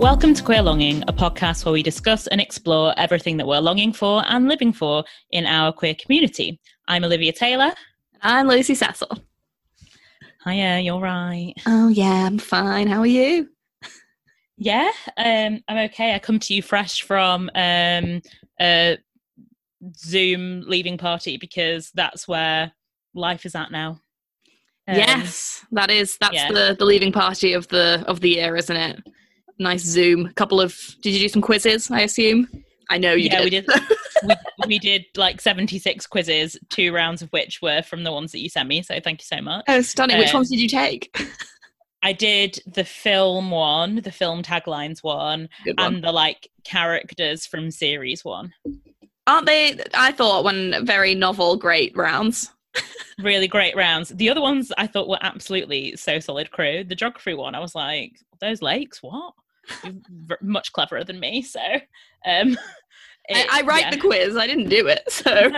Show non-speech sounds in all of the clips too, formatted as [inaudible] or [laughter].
Welcome to Queer Longing, a podcast where we discuss and explore everything that we're longing for and living for in our queer community. I'm Olivia Taylor. I'm Lucy Cecil. Hiya, you're right. Oh, yeah, I'm fine. How are you? Yeah, um, I'm okay. I come to you fresh from um, a Zoom leaving party because that's where life is at now. Um, yes, that is that's yeah. the the leaving party of the of the year, isn't it? Nice Zoom. A Couple of did you do some quizzes? I assume. I know you yeah, did. we did. [laughs] we, we did like 76 quizzes, two rounds of which were from the ones that you sent me. So thank you so much. Oh, stunning. Um, which ones did you take? [laughs] I did the film one, the film taglines one, one, and the like characters from series one. Aren't they? I thought one very novel, great rounds. [laughs] really great rounds. The other ones I thought were absolutely so solid crew. The geography one, I was like, those lakes, what? Much cleverer than me. So, um, it, I, I, write yeah. the quiz. I didn't do it. So. [laughs]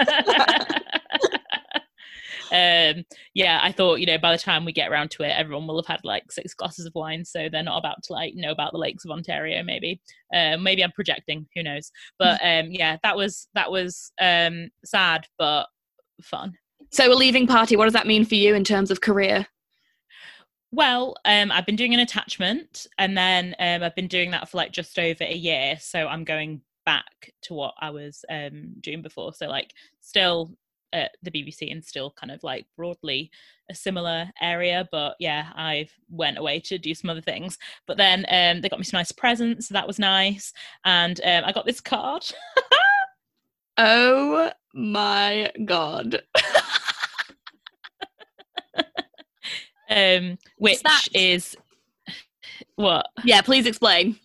um, yeah, I thought, you know, by the time we get around to it, everyone will have had like six glasses of wine, so they're not about to like know about the lakes of Ontario. Maybe, um, maybe I'm projecting. Who knows? But [laughs] um, yeah, that was that was um, sad but fun. So a leaving party. What does that mean for you in terms of career? Well, um, I've been doing an attachment, and then um, I've been doing that for like just over a year. So I'm going back to what I was um, doing before. So like still at the BBC and still kind of like broadly a similar area. But yeah, I went away to do some other things. But then um, they got me some nice presents, so that was nice. And um, I got this card. [laughs] oh my god. [laughs] um, which is what? Yeah, please explain.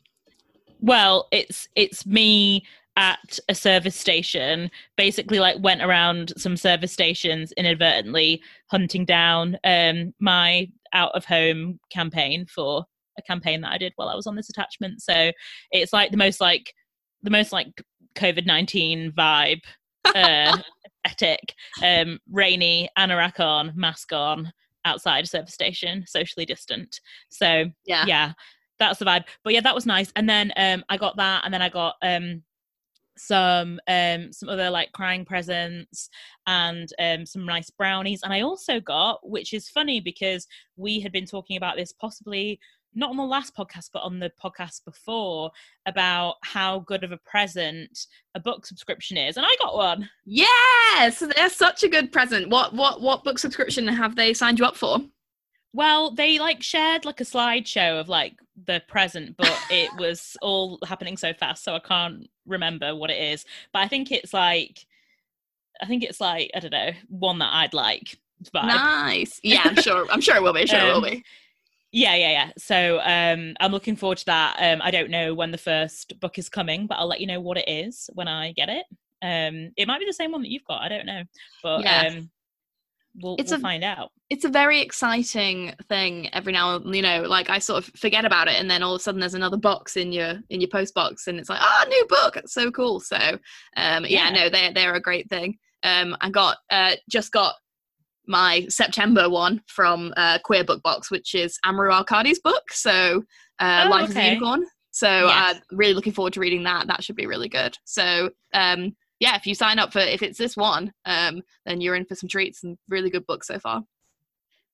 Well, it's it's me at a service station basically like went around some service stations inadvertently hunting down um my out of home campaign for a campaign that I did while I was on this attachment so it's like the most like the most like covid-19 vibe uh [laughs] etic um rainy anorak on mask on outside a service station socially distant. So yeah. yeah that's the vibe. But yeah that was nice. And then um i got that and then i got um some um some other like crying presents and um some nice brownies. And i also got which is funny because we had been talking about this possibly not on the last podcast but on the podcast before about how good of a present a book subscription is and i got one yes they're such a good present what what what book subscription have they signed you up for well, they like shared like a slideshow of like the present, but [laughs] it was all happening so fast, so I can't remember what it is. But I think it's like, I think it's like I don't know, one that I'd like. Vibe. Nice. Yeah, I'm sure. I'm sure it will be. Sure um, it will [laughs] be. Yeah, yeah, yeah. So um, I'm looking forward to that. Um, I don't know when the first book is coming, but I'll let you know what it is when I get it. Um, it might be the same one that you've got. I don't know, but yeah. um, we'll, it's we'll a, find out. It's a very exciting thing every now and you know, like I sort of forget about it and then all of a sudden there's another box in your in your post box and it's like, ah, oh, new book. It's so cool. So um yeah, yeah no, they're they're a great thing. Um I got uh just got my September one from uh, Queer Book Box, which is Amrou Al-Kadhi's book. So, uh, oh, Life okay. of a Unicorn. So, yes. uh, really looking forward to reading that. That should be really good. So, um, yeah, if you sign up for if it's this one, um, then you're in for some treats and really good books so far.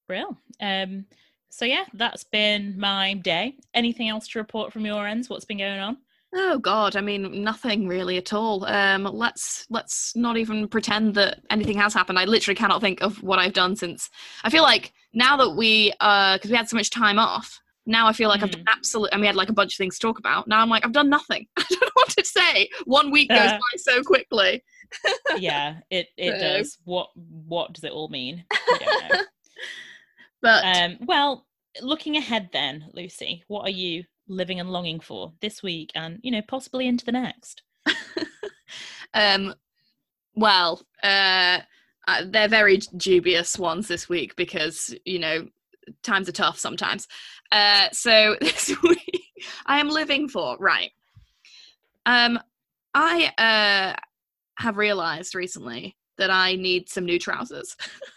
Real. Um, so yeah, that's been my day. Anything else to report from your ends? What's been going on? Oh God, I mean nothing really at all. Um, let's let's not even pretend that anything has happened. I literally cannot think of what I've done since. I feel like now that we, uh, because we had so much time off, now I feel like mm. I've done mm. absolute. And we had like a bunch of things to talk about. Now I'm like I've done nothing. [laughs] I don't know what to say. One week goes uh, by so quickly. [laughs] yeah, it it so. does. What what does it all mean? [laughs] but um, well, looking ahead then, Lucy, what are you living and longing for this week, and you know possibly into the next? [laughs] um, well, uh, uh, they're very dubious ones this week because you know times are tough sometimes. Uh, so [laughs] this week, I am living for right. Um, I uh have realized recently that I need some new trousers.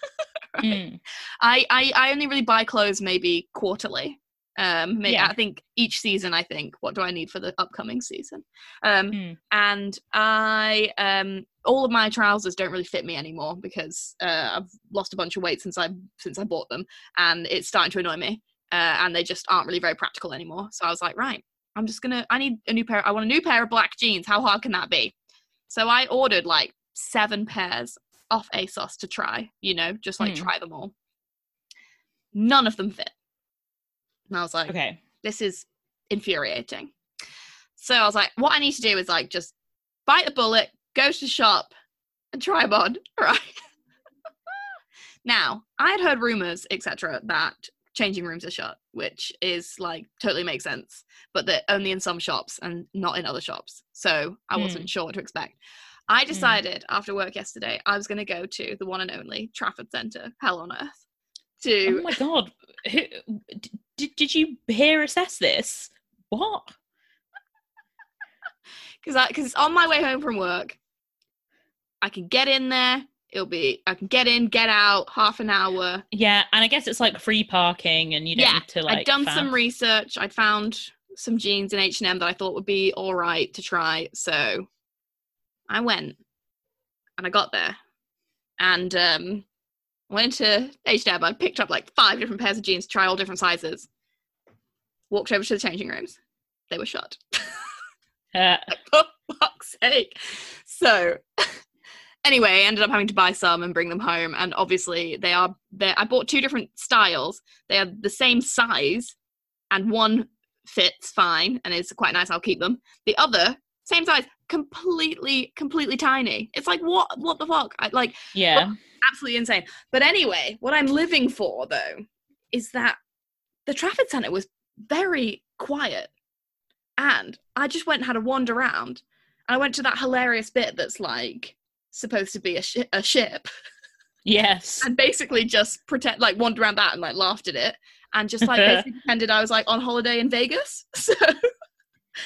[laughs] right? mm. I, I I only really buy clothes maybe quarterly. Um, maybe, Yeah. I think each season, I think, what do I need for the upcoming season? Um, Hmm. and I, um, all of my trousers don't really fit me anymore because uh, I've lost a bunch of weight since I since I bought them, and it's starting to annoy me. Uh, and they just aren't really very practical anymore. So I was like, right, I'm just gonna. I need a new pair. I want a new pair of black jeans. How hard can that be? So I ordered like seven pairs off ASOS to try. You know, just like Hmm. try them all. None of them fit. And I was like, Okay. this is infuriating. So I was like, what I need to do is like just bite the bullet, go to the shop, and try them on. [laughs] Right. now, I had heard rumors, etc., that changing rooms are shut, which is like totally makes sense, but that only in some shops and not in other shops. So I Hmm. wasn't sure what to expect. I decided after work yesterday I was going to go to the one and only Trafford Centre, Hell on Earth, to Oh my god. Who, did, did you hear assess this? What? [laughs] because I because on my way home from work. I can get in there. It'll be I can get in, get out, half an hour. Yeah, and I guess it's like free parking and you don't Yeah, need to like I'd done some research. I'd found some jeans in H and M that I thought would be all right to try. So I went, and I got there, and um, went into H and M. I picked up like five different pairs of jeans try all different sizes. Walked over to the changing rooms. They were shut. [laughs] Uh, for fuck's sake. So [laughs] anyway, I ended up having to buy some and bring them home. And obviously they are they I bought two different styles. They are the same size and one fits fine and is quite nice. I'll keep them. The other, same size, completely, completely tiny. It's like what what the fuck? I like yeah. absolutely insane. But anyway, what I'm living for though is that the Trafford Centre was very quiet. And I just went and had a wander around. And i went to that hilarious bit that's like supposed to be a, shi a ship Yes. and basically just pretend like wandered around that and like laughed at it and just like [laughs] basically pretended I was like on holiday in Vegas. [laughs] So,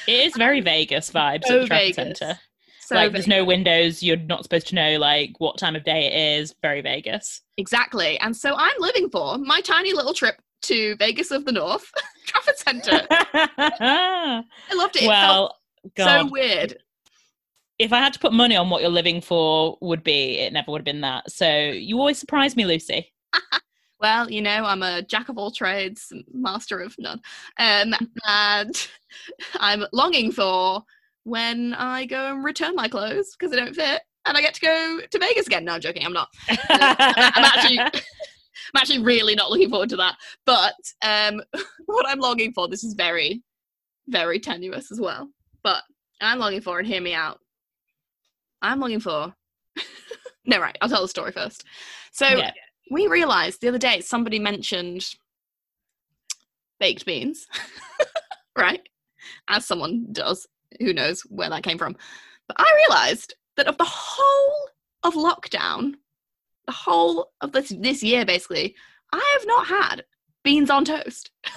It is very Vegas vibes So at the Vegas. Centre. so like there's no windows, you're not supposed to know like what time of day it is. Very Vegas. exactly. And so I'm living for my tiny little trip to Vegas of the North, [laughs] Trafford Centre. [laughs] I loved it. It felt well, so weird. if I had to put money on what you're living for would be, it never would have been that. So you always surprise me, Lucy. [laughs] Well, you know, I'm a jack of all trades, master of none. Um, and [laughs] I'm longing for when I go and return my clothes because they don't fit and I get to go to Vegas again. No, I'm joking, I'm not. [laughs] I'm actually [laughs] I'm actually really not looking forward to that. But um what I'm longing for, this is very, very tenuous as well. But I'm longing for, and hear me out. I'm looking for No, right, I'll tell the story first. So Yeah. We realized the other day somebody mentioned baked beans. [laughs] right? As someone does. Who knows where that came from. But I realized that of the whole of lockdown, the whole of this this year basically, I have not had beans on toast. [laughs]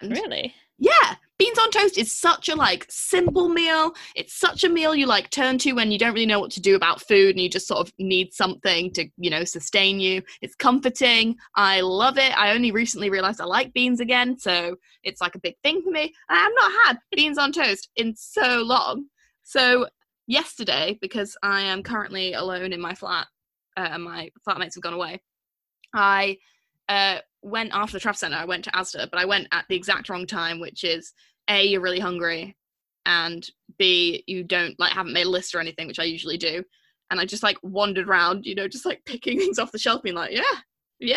And really? yeah, beans on toast is such a like simple meal. It's such a meal you like turn to when you don't really know what to do about food and you just sort of need something to, you know, sustain you. It's comforting. I love it. I only recently realized I like beans again, so it's like a big thing for me. I have not had beans on toast in so long. So yesterday, because I am currently alone in my flat, uh, my flatmates have gone away, I uh, went after the Trafford Centre. I went to Asda, but I went at the exact wrong time, which is a you're really hungry, and b you don't like haven't made a list or anything, which I usually do. And I just like wandered around, you know, just like picking [laughs] things off the shelf, being like, yeah, yeah.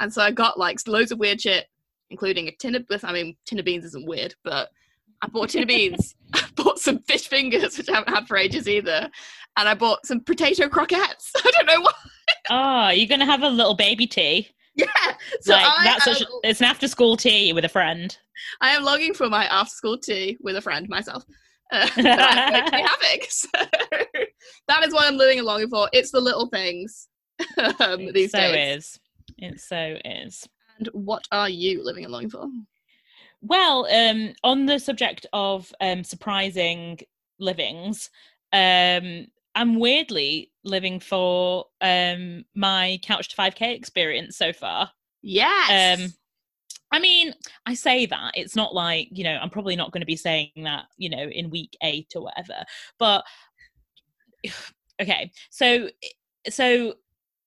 And so I got like loads of weird shit, including a tin of. Beans. I mean, tin of beans isn't weird, but I bought a tin of [laughs] beans. I bought some fish fingers, [laughs] which I haven't had for ages either, and I bought some potato croquettes. I don't know why. Oh, you're gonna have a little baby tea. [laughs] Yeah, so like I that's am, such, it's an after school tea with a friend. I am longing for my after school tea with a friend myself. [laughs] Uh, [laughs] that I'm going to be having. So that is what I'm living and longing for. It's the little things um, It these so days. is. It so is. And what are you living and longing for? Well, um, on the subject of um, surprising livings, um, I'm weirdly living for um, my Couch to 5K experience so far. Yes. Um, I mean, I say that it's not like you know I'm probably not going to be saying that you know in week eight or whatever. But [sighs] okay, so so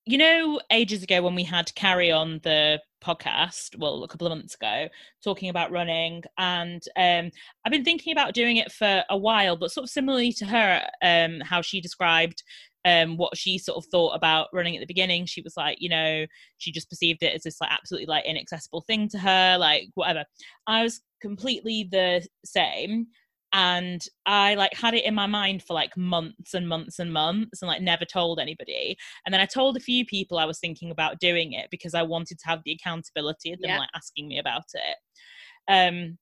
you know ages ago when we had carry on the podcast well a couple of months ago talking about running and um, i've been thinking about doing it for a while but sort of similarly to her um, how she described um, what she sort of thought about running at the beginning she was like you know she just perceived it as this like absolutely like inaccessible thing to her like whatever i was completely the same and I like had it in my mind for like months and months and months and like never told anybody. And then I told a few people I was thinking about doing it because I wanted to have the accountability of them yeah. like asking me about it. Um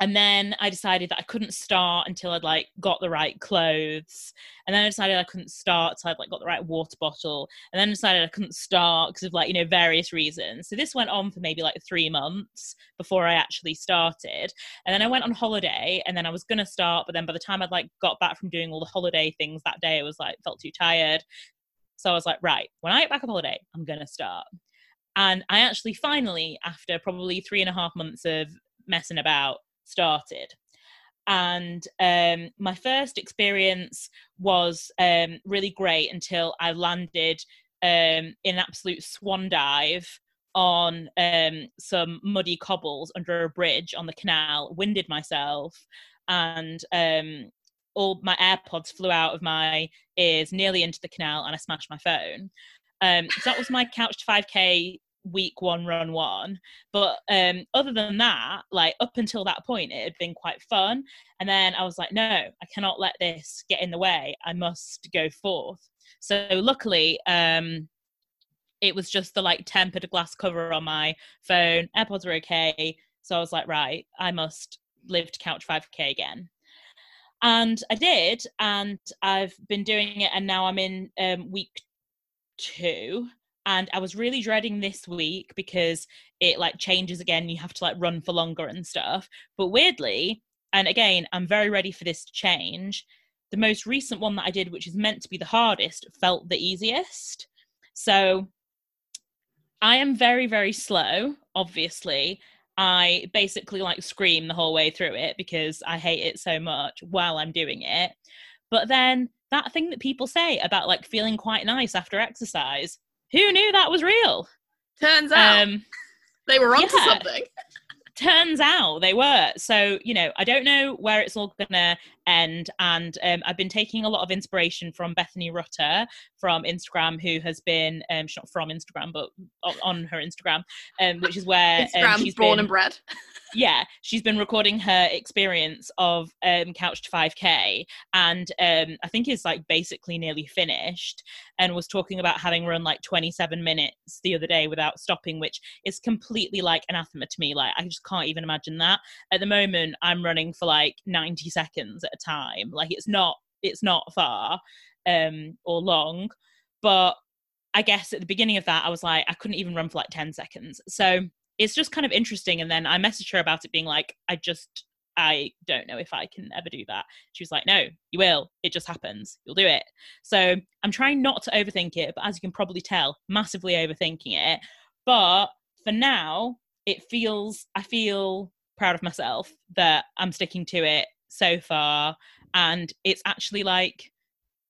and then I decided that I couldn't start until I'd like got the right clothes. And then I decided I couldn't start until I'd like got the right water bottle. And then decided I couldn't start because of like, you know, various reasons. So this went on for maybe like three months before I actually started. And then I went on holiday and then I was gonna start, but then by the time I'd like got back from doing all the holiday things that day, I was like felt too tired. So I was like, right, when I get back on holiday, I'm gonna start. And I actually finally, after probably three and a half months of messing about, started. And um, my first experience was um, really great until I landed um, in an absolute swan dive on um, some muddy cobbles under a bridge on the canal, winded myself, and um, all my AirPods flew out of my ears nearly into the canal, and I smashed my phone. Um, so that was my couch to 5k week one run one. But um other than that like up until that point it had been quite fun. And then i was like no i cannot let this get in the way. I must go forth. So luckily um it was just the like tempered glass cover on my phone. Airpods were okay. So i was like right i must live to couch 5k again. And i did and i've been doing it and now i'm in um week two and i was really dreading this week because it like changes again you have to like run for longer and stuff. But weirdly and again i'm very ready for this to change the most recent one that i did which is meant to be the hardest felt the easiest. So i am very very slow obviously. I basically like scream the whole way through it because i hate it so much while i'm doing it. But then that thing that people say about like feeling quite nice after exercise who knew that was real? Turns out um, they were onto yeah. something. turns out they were. So, you know, I don't know where it's all going to end. And um, I've been taking a lot of inspiration from Bethany Rutter from Instagram, who has been, um, she's not from Instagram, but on her Instagram, um, which is where um, she's born been, and bred. [laughs] yeah, she's been recording her experience of um, Couch to 5K, and um, I think it's like basically nearly finished, and was talking about having run like 27 minutes the other day without stopping, which is completely like anathema to me. Like I just can't even imagine that. At the moment, I'm running for like 90 seconds a time. Like it's not it's not far um, or long, but I guess at the beginning of that, I was like, I couldn't even run for like 10 seconds. So it's just kind of interesting. And then I messaged her about it being like, I just, I don't know if I can ever do that. She was like, No, you will. It just happens. You'll do it. So I'm trying not to overthink it, but as you can probably tell, massively overthinking it. But for now, it feels, I feel proud of myself that I'm sticking to it so far. And it's actually like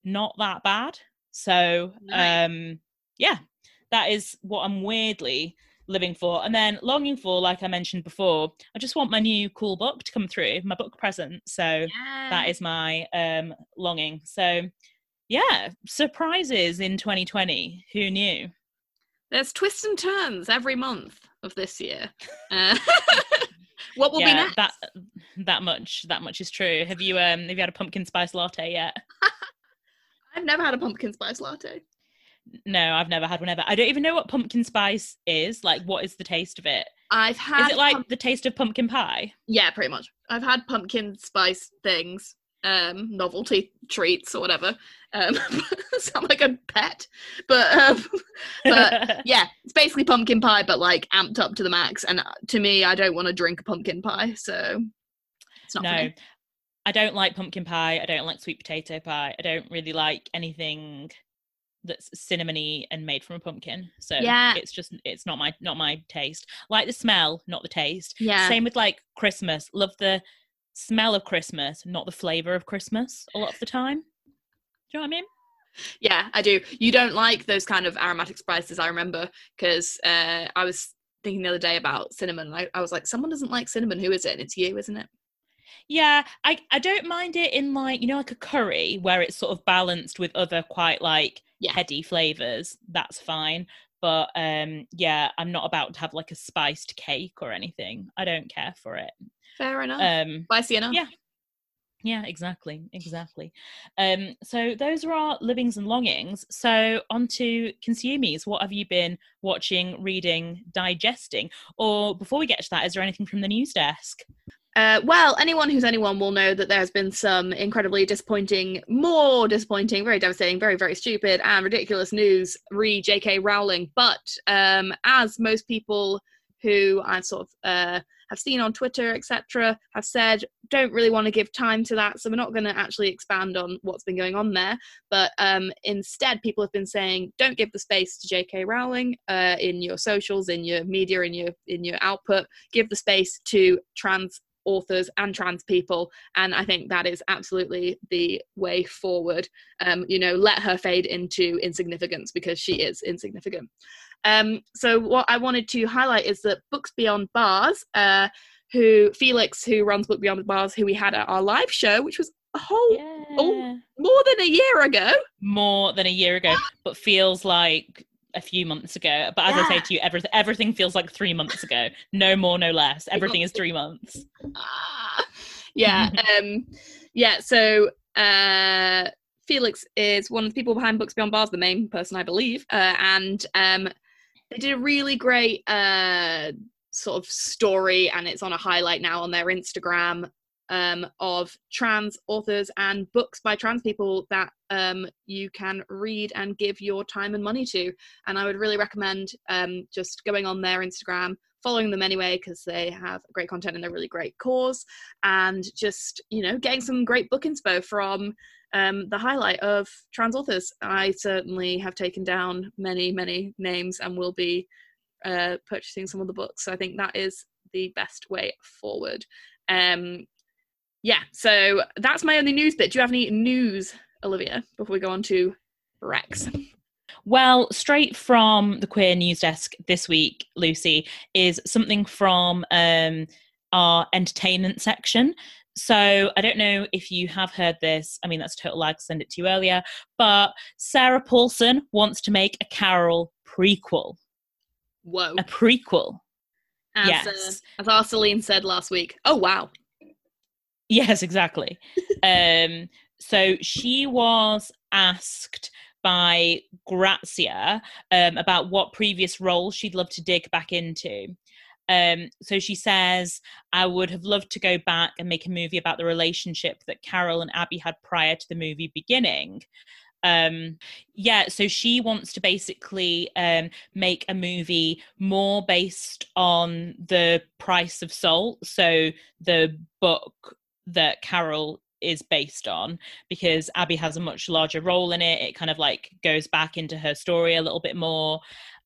not that bad. So, nice. um, yeah, that is what I'm weirdly living for. And then longing for, like I mentioned before, I just want my new cool book to come through, my book present. So yeah. that is my um longing. So yeah, surprises in 2020. Who knew? There's twists and turns every month of this year. [laughs] Uh, [laughs] what will yeah, be next? That that much that much is true. Have you um have you had a pumpkin spice latte yet? [laughs] I've never had a pumpkin spice latte. No, I've never had one ever. I don't even know what pumpkin spice is. Like, what is the taste of it? I've had. Is it like pum- the taste of pumpkin pie? Yeah, pretty much. I've had pumpkin spice things, um, novelty treats or whatever. Um, [laughs] sound like a pet, but um, [laughs] but yeah, it's basically pumpkin pie, but like amped up to the max. And uh, to me, I don't want to drink a pumpkin pie, so it's not. No, I don't like pumpkin pie. I don't like sweet potato pie. I don't really like anything that's cinnamony and made from a pumpkin. So Yeah. it's just it's not my not my taste. Like the smell, not the taste. Yeah. Same with like Christmas. Love the smell of Christmas, not the flavor of Christmas. A lot of the time. Do you know what I mean? Yeah, I do. You don't like those kind of aromatic spices, I remember, because uh, I was thinking the other day about cinnamon. I, I was like, someone doesn't like cinnamon. Who is it? And it's you, isn't it? Yeah, I I don't mind it in like you know like a curry where it's sort of balanced with other quite like Yeah. heady flavors. That's fine. But um yeah, I'm not about to have like a spiced cake or anything. I don't care for it. Fair enough. Um Spicy enough. yeah. yeah, exactly, exactly. Um so those are our livings and longings. So on to consumies. What have you been watching, reading, digesting? Or before we get to that, is there anything from the news desk? Uh, well, anyone who's anyone will know that there's been some incredibly disappointing, more disappointing, very devastating, very, very stupid and ridiculous news re J.K. Rowling. But um, as most people who I sort of uh, have seen on Twitter, etc., have said, don't really want to give time to that. So we're not going to actually expand on what's been going on there. But um, instead, people have been saying, don't give the space to J.K. Rowling uh, in your socials, in your media, in your in your output. Give the space to trans authors and trans people and i think that is absolutely the way forward um you know let her fade into insignificance because she is insignificant um so what i wanted to highlight is that books beyond bars uh who felix who runs book beyond bars who we had at our live show which was a whole Yeah. more than a year ago more than a year ago, but feels like a few months ago. But as I say to you, everything everything feels like three months ago. No more, no less. Everything is three months. Ah. yeah [laughs] um yeah so uh felix is one of the people behind books beyond bars the main person i believe uh, and um they did a really great uh sort of story and it's on a highlight now on their instagram um of trans authors and books by trans people that um you can read and give your time and money to. And i would really recommend um just going on their instagram following them anyway because they have great content and they're really great cause and just you know getting some great book inspo from um, the highlight of trans authors. I certainly have taken down many many names and will be uh, purchasing some of the books. So i think that is the best way forward. Um, yeah so that's my only news bit. Do you have any news olivia before we go on to rex Well, straight from the queer news desk this week, Lucy, is something from um, our entertainment section. So I don't know if you have heard this. I mean, that's a total. 'cause send it to you earlier. But Sarah Paulson wants to make a Carol prequel. whoa A prequel. as, yes. uh, as arceline said last week oh wow Yes, exactly. [laughs] um, so she was asked by Grazia um, about what previous roles she'd love to dig back into. Um, so she says, I would have loved to go back and make a movie about the relationship that Carol and Abby had prior to the movie beginning. Um, yeah, so she wants to basically um, make a movie more based on the price of salt. So the book that Carol is based on because Abby has a much larger role in it. It kind of like goes back into her story a little bit more.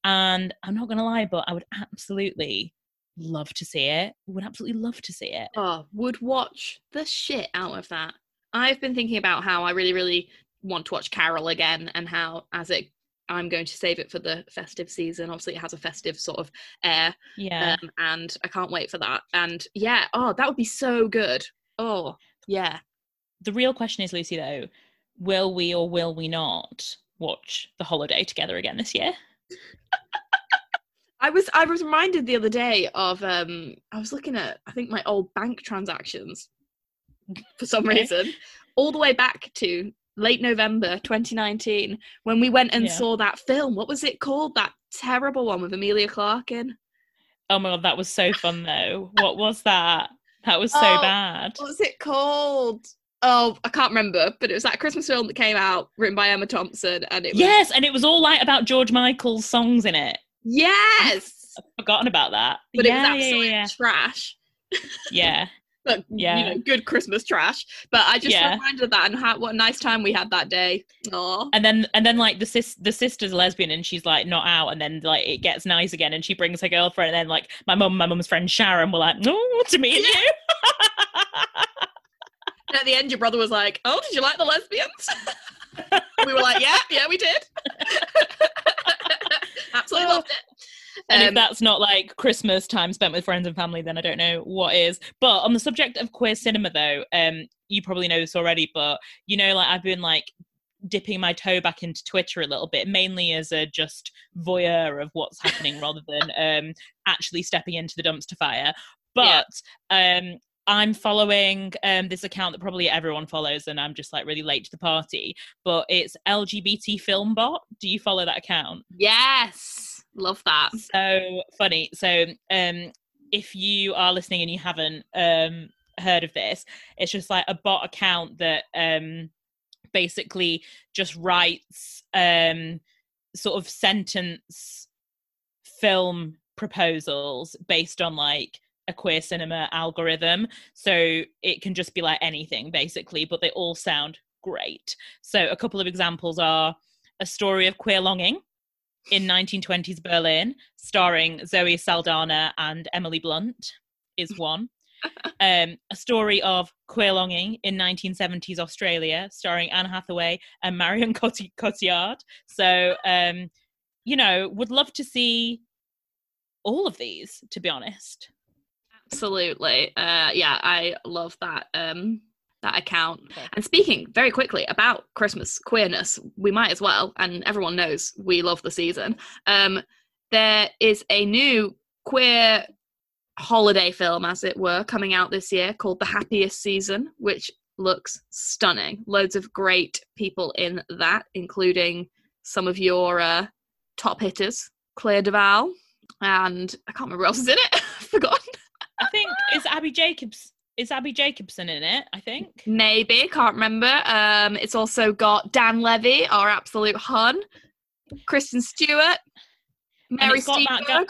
And I'm not going to lie, but I would absolutely love to see it. Would absolutely love to see it. Oh, would watch the shit out of that. I've been thinking about how I really, really want to watch Carol again and how as it I'm going to save it for the festive season. Obviously it has a festive sort of air. Yeah. Um, and I can't wait for that. And yeah, oh that would be so good. Oh, yeah. The real question is, Lucy, though, will we or will we not watch The Holiday together again this year? [laughs] I was I was reminded the other day of um I was looking at I think my old bank transactions for some Okay. reason all the way back to late November 2019 when we went and Yeah. saw that film what was it called that terrible one with Emilia Clarke in Oh my god, that was so fun though. what was that? That was so [laughs] Oh, bad. what was it called oh I can't remember but it was that Christmas film that came out written by Emma Thompson and it was Yes, and it was all like about George Michael's songs in it. yes I've forgotten about that. but yeah, it was absolute yeah, yeah, trash yeah. [laughs] but Yeah. you know, good Christmas trash. But I just Yeah. reminded of that and how, what a nice time we had that day. Aw. and then and then like the sis the sister's lesbian and she's like not out and then like it gets nice again and she brings her girlfriend and then like my mum my mum's friend Sharon were like oh to meet you [laughs] And at the end, your brother was like, "Oh, did you like the lesbians?" [laughs] we were like, "Yeah, yeah, we did." [laughs] Absolutely loved it. and if Um, that's not like Christmas time spent with friends and family then I don't know what is but on the subject of queer cinema though um you probably know this already but you know like I've been like dipping my toe back into Twitter a little bit mainly as a just voyeur of what's happening [laughs] rather than um actually stepping into the dumpster fire Yeah. but um I'm following um, this account that probably everyone follows, and I'm just like really late to the party. But it's LGBT Film Bot. Do you follow that account? yes, love that. so funny. So, um, if you are listening and you haven't um heard of this, it's just like a bot account that um basically just writes um sort of sentence film proposals based on like a queer cinema algorithm. So it can just be like anything basically, but they all sound great. So a couple of examples are a story of queer longing in 1920s Berlin, starring Zoe Saldana and Emily Blunt, is one. [laughs] um, a story of queer longing in 1970s Australia, starring Anne Hathaway and Marion Coti- Cotillard. So, um, you know, would love to see all of these, to be honest. Absolutely. Uh, yeah, I love that um, that account. Okay. And speaking very quickly about Christmas queerness, we might as well, and everyone knows we love the season. Um, there is a new queer holiday film, as it were, coming out this year called The Happiest Season, which looks stunning. Loads of great people in that, including some of your uh, top hitters, Clea DuVall, and I can't remember who else is in it. [laughs] I've forgotten. I think is Abby Jacobs is Abbi Jacobson in it, I think. Maybe, can't remember. Um, it's also got Dan Levy, our absolute hun, Kristen Stewart, Mary guy-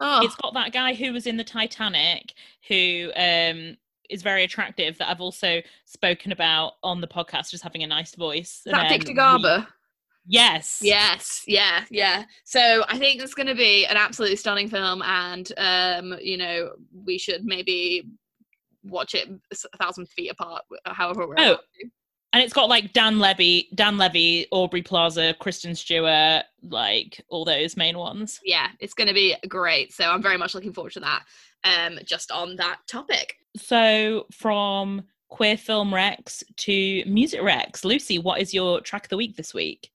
Oh, It's got that guy who was in the Titanic who um is very attractive that I've also spoken about on the podcast, just having a nice voice. is that And Dick then DeGarber? Yes. Yes, yeah, yeah. So I think it's going to be an absolutely stunning film, and um, you know, we should maybe watch it a thousand feet apart, however we're Oh. And it's got like Dan Levy, Dan Levy, Aubrey Plaza, Kristen Stewart, like all those main ones. Yeah, it's going to be great. So I'm very much looking forward to that. Um, just on that topic. So from queer film Rex to music Rex, Lucy, what is your track of the week this week?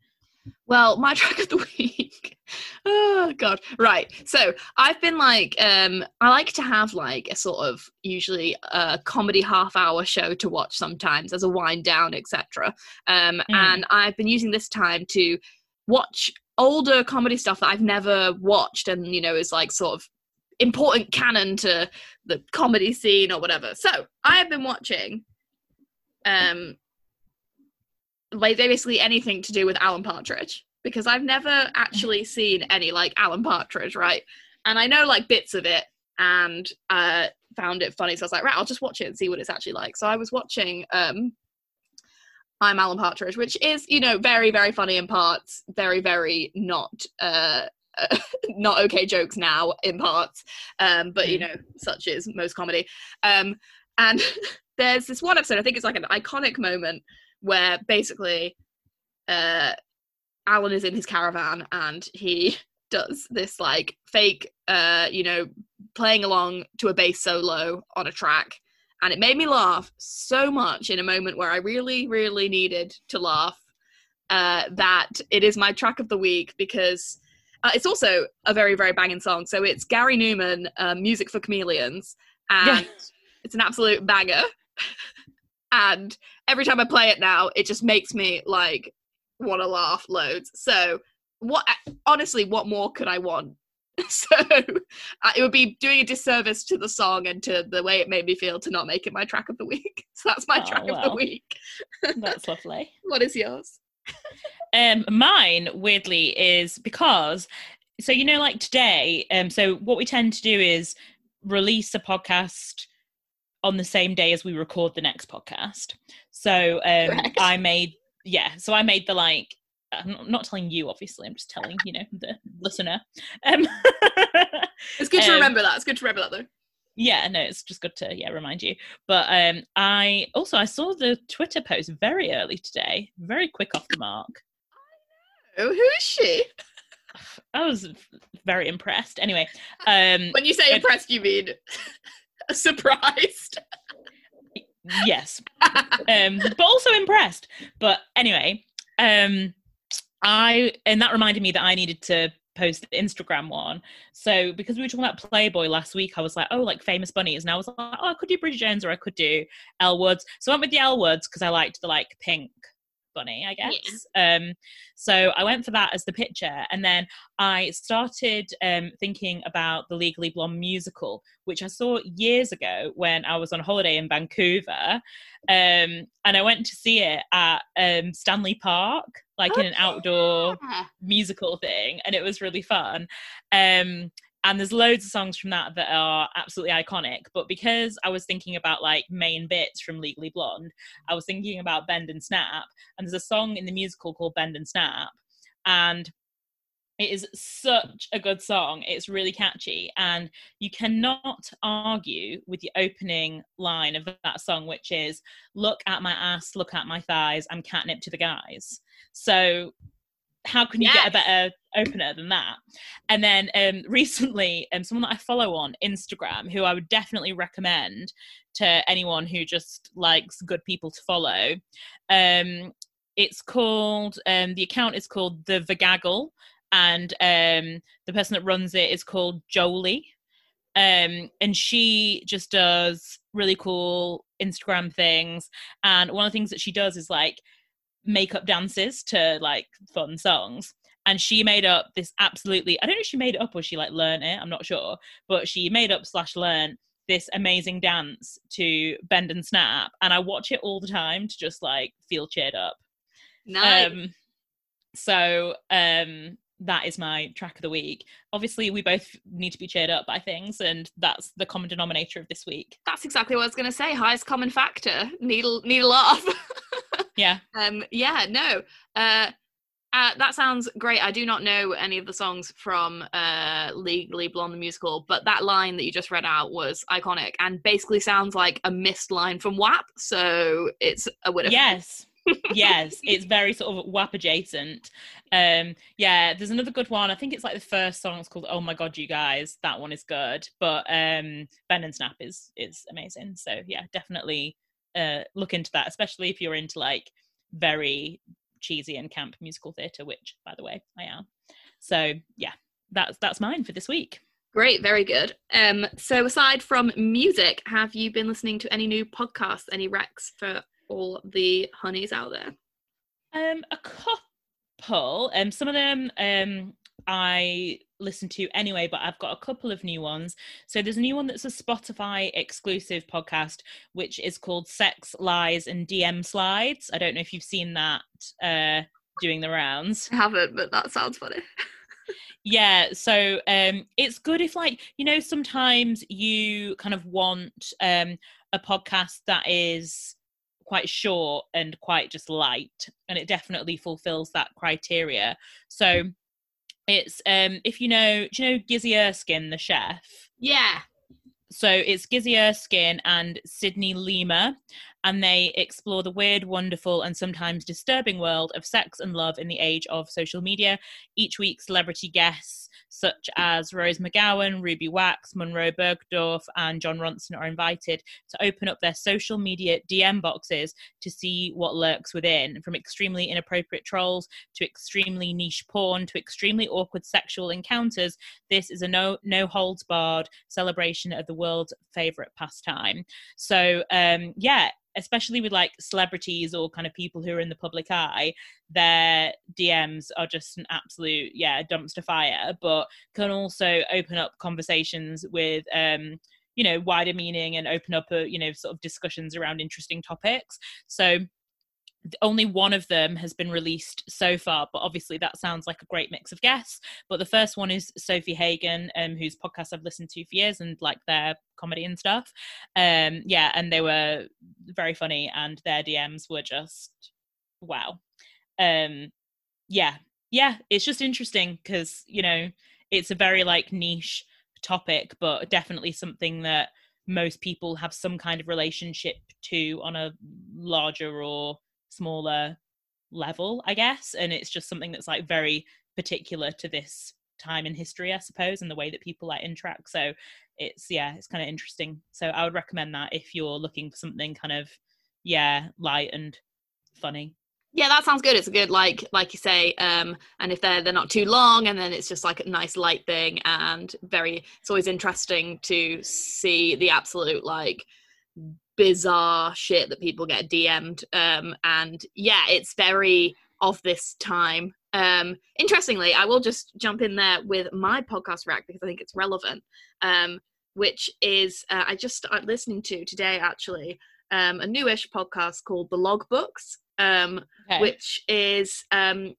Well, my [laughs] track of the week. oh god. Right. So I've been like, um, I like to have like a sort of usually a comedy half hour show to watch sometimes as a wind down, etc. Um, Mm. and I've been using this time to watch older comedy stuff that I've never watched and you know is like sort of important canon to the comedy scene or whatever. So I have been watching um like basically anything to do with Alan Partridge because I've never actually [laughs] seen any like Alan Partridge, right? And I know like bits of it and uh found it funny. So I was like, right, I'll just watch it and see what it's actually like. So I was watching um I'm Alan Partridge, which is, you know, very, very funny in parts, very, very not uh [laughs] not okay jokes now in parts. Um, but you Mm. know, such is most comedy. Um and [laughs] there's this one episode, I think it's like an iconic moment where basically uh Alan is in his caravan and he [laughs] does this like fake uh you know playing along to a bass solo on a track. And it made me laugh so much in a moment where I really really needed to laugh uh that it is my track of the week because uh, it's also a very very banging song. So it's Gary Numan uh, music for chameleons. And it's an absolute banger [laughs] and every time I play it now, it just makes me like want to laugh loads. So, what honestly, what more could I want? [laughs] so, uh, it would be doing a disservice to the song and to the way it made me feel to not make it my track of the week. [laughs] So that's my Oh, track of the week. [laughs] That's lovely. What is yours? Um, mine weirdly is because so you know, like today, um, so what we tend to do is release a podcast on the same day as we record the next podcast. So um, I made yeah, so I made the like I'm not telling you, obviously. I'm just telling you know the listener. Um, it's good to [laughs] um, remember that. It's good to remember that, though. Yeah, no, it's just good to yeah remind you. But um, I also I saw the Twitter post very early today, very quick off the mark. I know. Who is she? [sighs] I was very impressed. Anyway, um, when you say impressed, you mean [laughs] surprised? yes, um, but also impressed. But anyway, um, I and that reminded me that I needed to post the Instagram one. So because we were talking about Playboy last week, I was like, oh, like famous bunnies, and I was like, oh, I could do Bridget Jones or I could do Elle Woods. So I went with the Elle Woods because I liked the like pink bunny, I guess. Yeah. Um, so I went for that as the picture, and then I started um, thinking about the Legally Blonde musical, which I saw years ago when I was on holiday in Vancouver, um, and I went to see it at um, Stanley Park, like in an outdoor musical thing, and it was really fun. And there's loads of songs from that that are absolutely iconic but because i was thinking about like main bits from legally blonde i was thinking about bend and snap and there's a song in the musical called bend and snap and it is such a good song. It's really catchy and you cannot argue with the opening line of that song which is look at my ass look at my thighs i'm catnip to the guys. So how can you yes. get a better opener than that? And then um, [laughs] recently, um, someone that I follow on Instagram, who I would definitely recommend to anyone who just likes good people to follow. Um, it's called um, the account is called the Vagaggle, and um, the person that runs it is called Jolie. Um, and she just does really cool Instagram things. And one of the things that she does is like makeup dances to like fun songs. And she made up this absolutely i don't know if she made it up or she like learned it i'm not sure but she made up slash learned this amazing dance to bend and snap and i watch it all the time to just like feel cheered up. Nice. um so um that is my track of the week. Obviously we both need to be cheered up by things and that's the common denominator of this week. That's exactly what i was going to say. Highest common factor. Needle needle laugh yeah um yeah no uh uh, that sounds great. I do not know any of the songs from uh, Legally Blonde the musical, but that line that you just read out was iconic and basically sounds like a missed line from WAP. So it's a winner. Yes, yes, [laughs] it's very sort of WAP adjacent. Um, yeah, there's another good one. I think it's like the first song. It's called "Oh My God, You Guys." That one is good, but um, Bend and Snap is is amazing. So yeah, definitely uh, look into that, especially if you're into like very cheesy and camp musical theatre, which, by the way, I am. So yeah, that's that's mine for this week. Great, very good. Um, so aside from music, have you been listening to any new podcasts, any recs for all the honeys out there? Um, a couple. Um, some of them um I listen to anyway, but I've got a couple of new ones. So there's a new one that's a Spotify exclusive podcast, which is called Sex, Lies, and DM Slides. I don't know if you've seen that uh, doing the rounds. I haven't, but that sounds funny. [laughs] yeah so um it's good if like you know sometimes you kind of want um a podcast that is quite short and quite just light and it definitely fulfills that criteria so it's um if you know, do you know Gizzi Erskine, the chef? Yeah. So it's Gizzi Erskine and Sydney Lima, and they explore the weird, wonderful, and sometimes disturbing world of sex and love in the age of social media. Each week, celebrity guests such as Rose McGowan, Ruby Wax, Monroe Bergdorf, and Jon Ronson are invited to open up their social media DM boxes to see what lurks within, from extremely inappropriate trolls to extremely niche porn to extremely awkward sexual encounters. This is a no no holds barred celebration of the world's favorite pastime. So um, yeah, especially with like celebrities or kind of people who are in the public eye, their DMs are just an absolute, yeah, dumpster fire, but can also open up conversations with, um, you know, wider meaning and open up, a, you know, sort of discussions around interesting topics. So only one of them has been released so far, but obviously that sounds like a great mix of guests. But the first one is Sofie Hagen, um, whose podcast I've listened to for years and like their comedy and stuff. Um, yeah, and they were very funny, and their DMs were just wow. Um, yeah, yeah, it's just interesting because you know it's a very like niche topic, but definitely something that most people have some kind of relationship to on a larger or smaller level, I guess. And it's just something that's like very particular to this time in history, I suppose, and the way that people like interact. So it's yeah, it's kind of interesting. So I would recommend that if you're looking for something kind of yeah, light and funny. Yeah, that sounds good. It's a good like like you say, um, and if they're they're not too long, and then it's just like a nice light thing, and very. It's always interesting to see the absolute like bizarre shit that people get DM'd. Um, and yeah, it's very of this time. Um, interestingly, I will just jump in there with my podcast rack because I think it's relevant. Um, which is uh, I just started listening to today actually um, a newish podcast called The Logbooks, um, okay. which is um,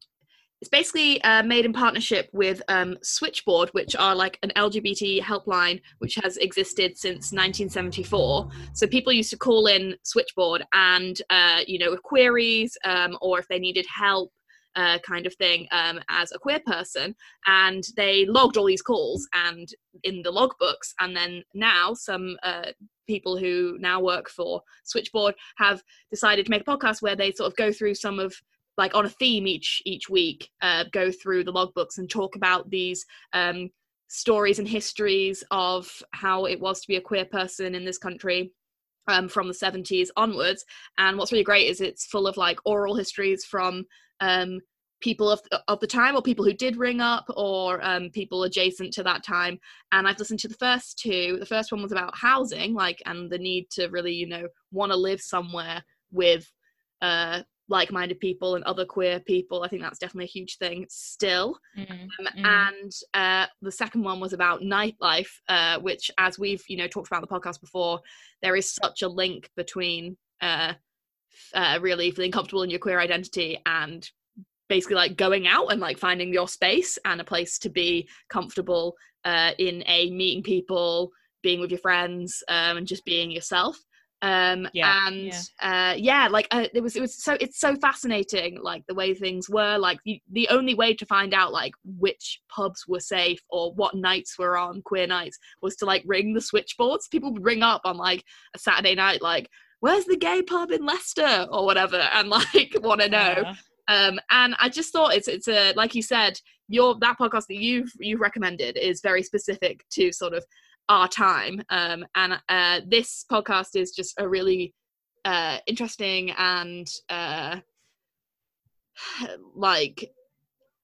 it's basically uh, made in partnership with um, Switchboard, which are like an LGBT helpline which has existed since 1974. So people used to call in Switchboard and, uh, you know, with queries um, or if they needed help. Uh, kind of thing um, as a queer person, and they logged all these calls and in the logbooks. And then now, some uh, people who now work for Switchboard have decided to make a podcast where they sort of go through some of like on a theme each each week uh, go through the logbooks and talk about these um, stories and histories of how it was to be a queer person in this country um, from the 70s onwards. And what's really great is it's full of like oral histories from um, people of, of the time or people who did ring up or um, people adjacent to that time. And i've listened to the first two. The first one was about housing like and the need to really you know want to live somewhere with uh, like-minded people and other queer people i think that's definitely a huge thing still mm-hmm. Um, mm-hmm. and uh, the second one was about nightlife uh, which as we've you know talked about the podcast before there is such a link between uh, uh, really feeling comfortable in your queer identity and basically like going out and like finding your space and a place to be comfortable uh, in a meeting people being with your friends um, and just being yourself um yeah, and yeah. uh yeah like uh, it was it was so it's so fascinating like the way things were like the, the only way to find out like which pubs were safe or what nights were on queer nights was to like ring the switchboards people would ring up on like a saturday night like where's the gay pub in leicester or whatever and like [laughs] want to know yeah. um and i just thought it's it's a like you said your that podcast that you've you've recommended is very specific to sort of our time. Um, and uh, this podcast is just a really uh, interesting and uh, [sighs] like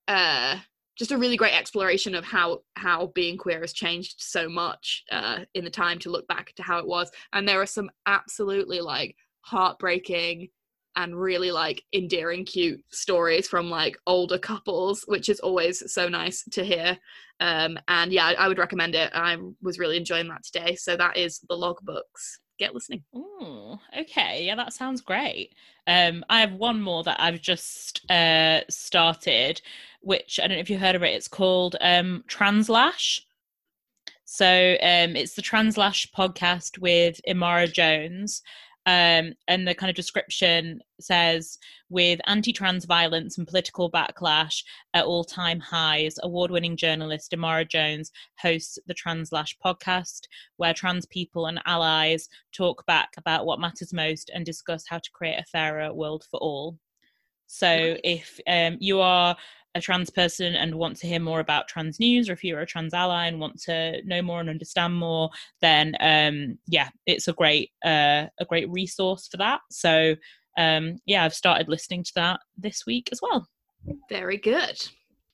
uh, just a really great exploration of how how being queer has changed so much uh, in the time to look back to how it was. And there are some absolutely like heartbreaking and really like endearing cute stories from like older couples which is always so nice to hear. Um and yeah I, would recommend it. I was really enjoying that today. So that is the logbooks. Get listening. Oh okay. Yeah that sounds great. Um i have one more that i've just uh started which i don't know if you heard of it. It's called um translash. So um it's the translash podcast with imara jones um, and the kind of description says with anti trans violence and political backlash at all time highs, award winning journalist Imara Jones hosts the Translash podcast, where trans people and allies talk back about what matters most and discuss how to create a fairer world for all. So, if um, you are a trans person and want to hear more about trans news, or if you're a trans ally and want to know more and understand more, then um, yeah, it's a great uh, a great resource for that. So um, yeah, I've started listening to that this week as well. Very good.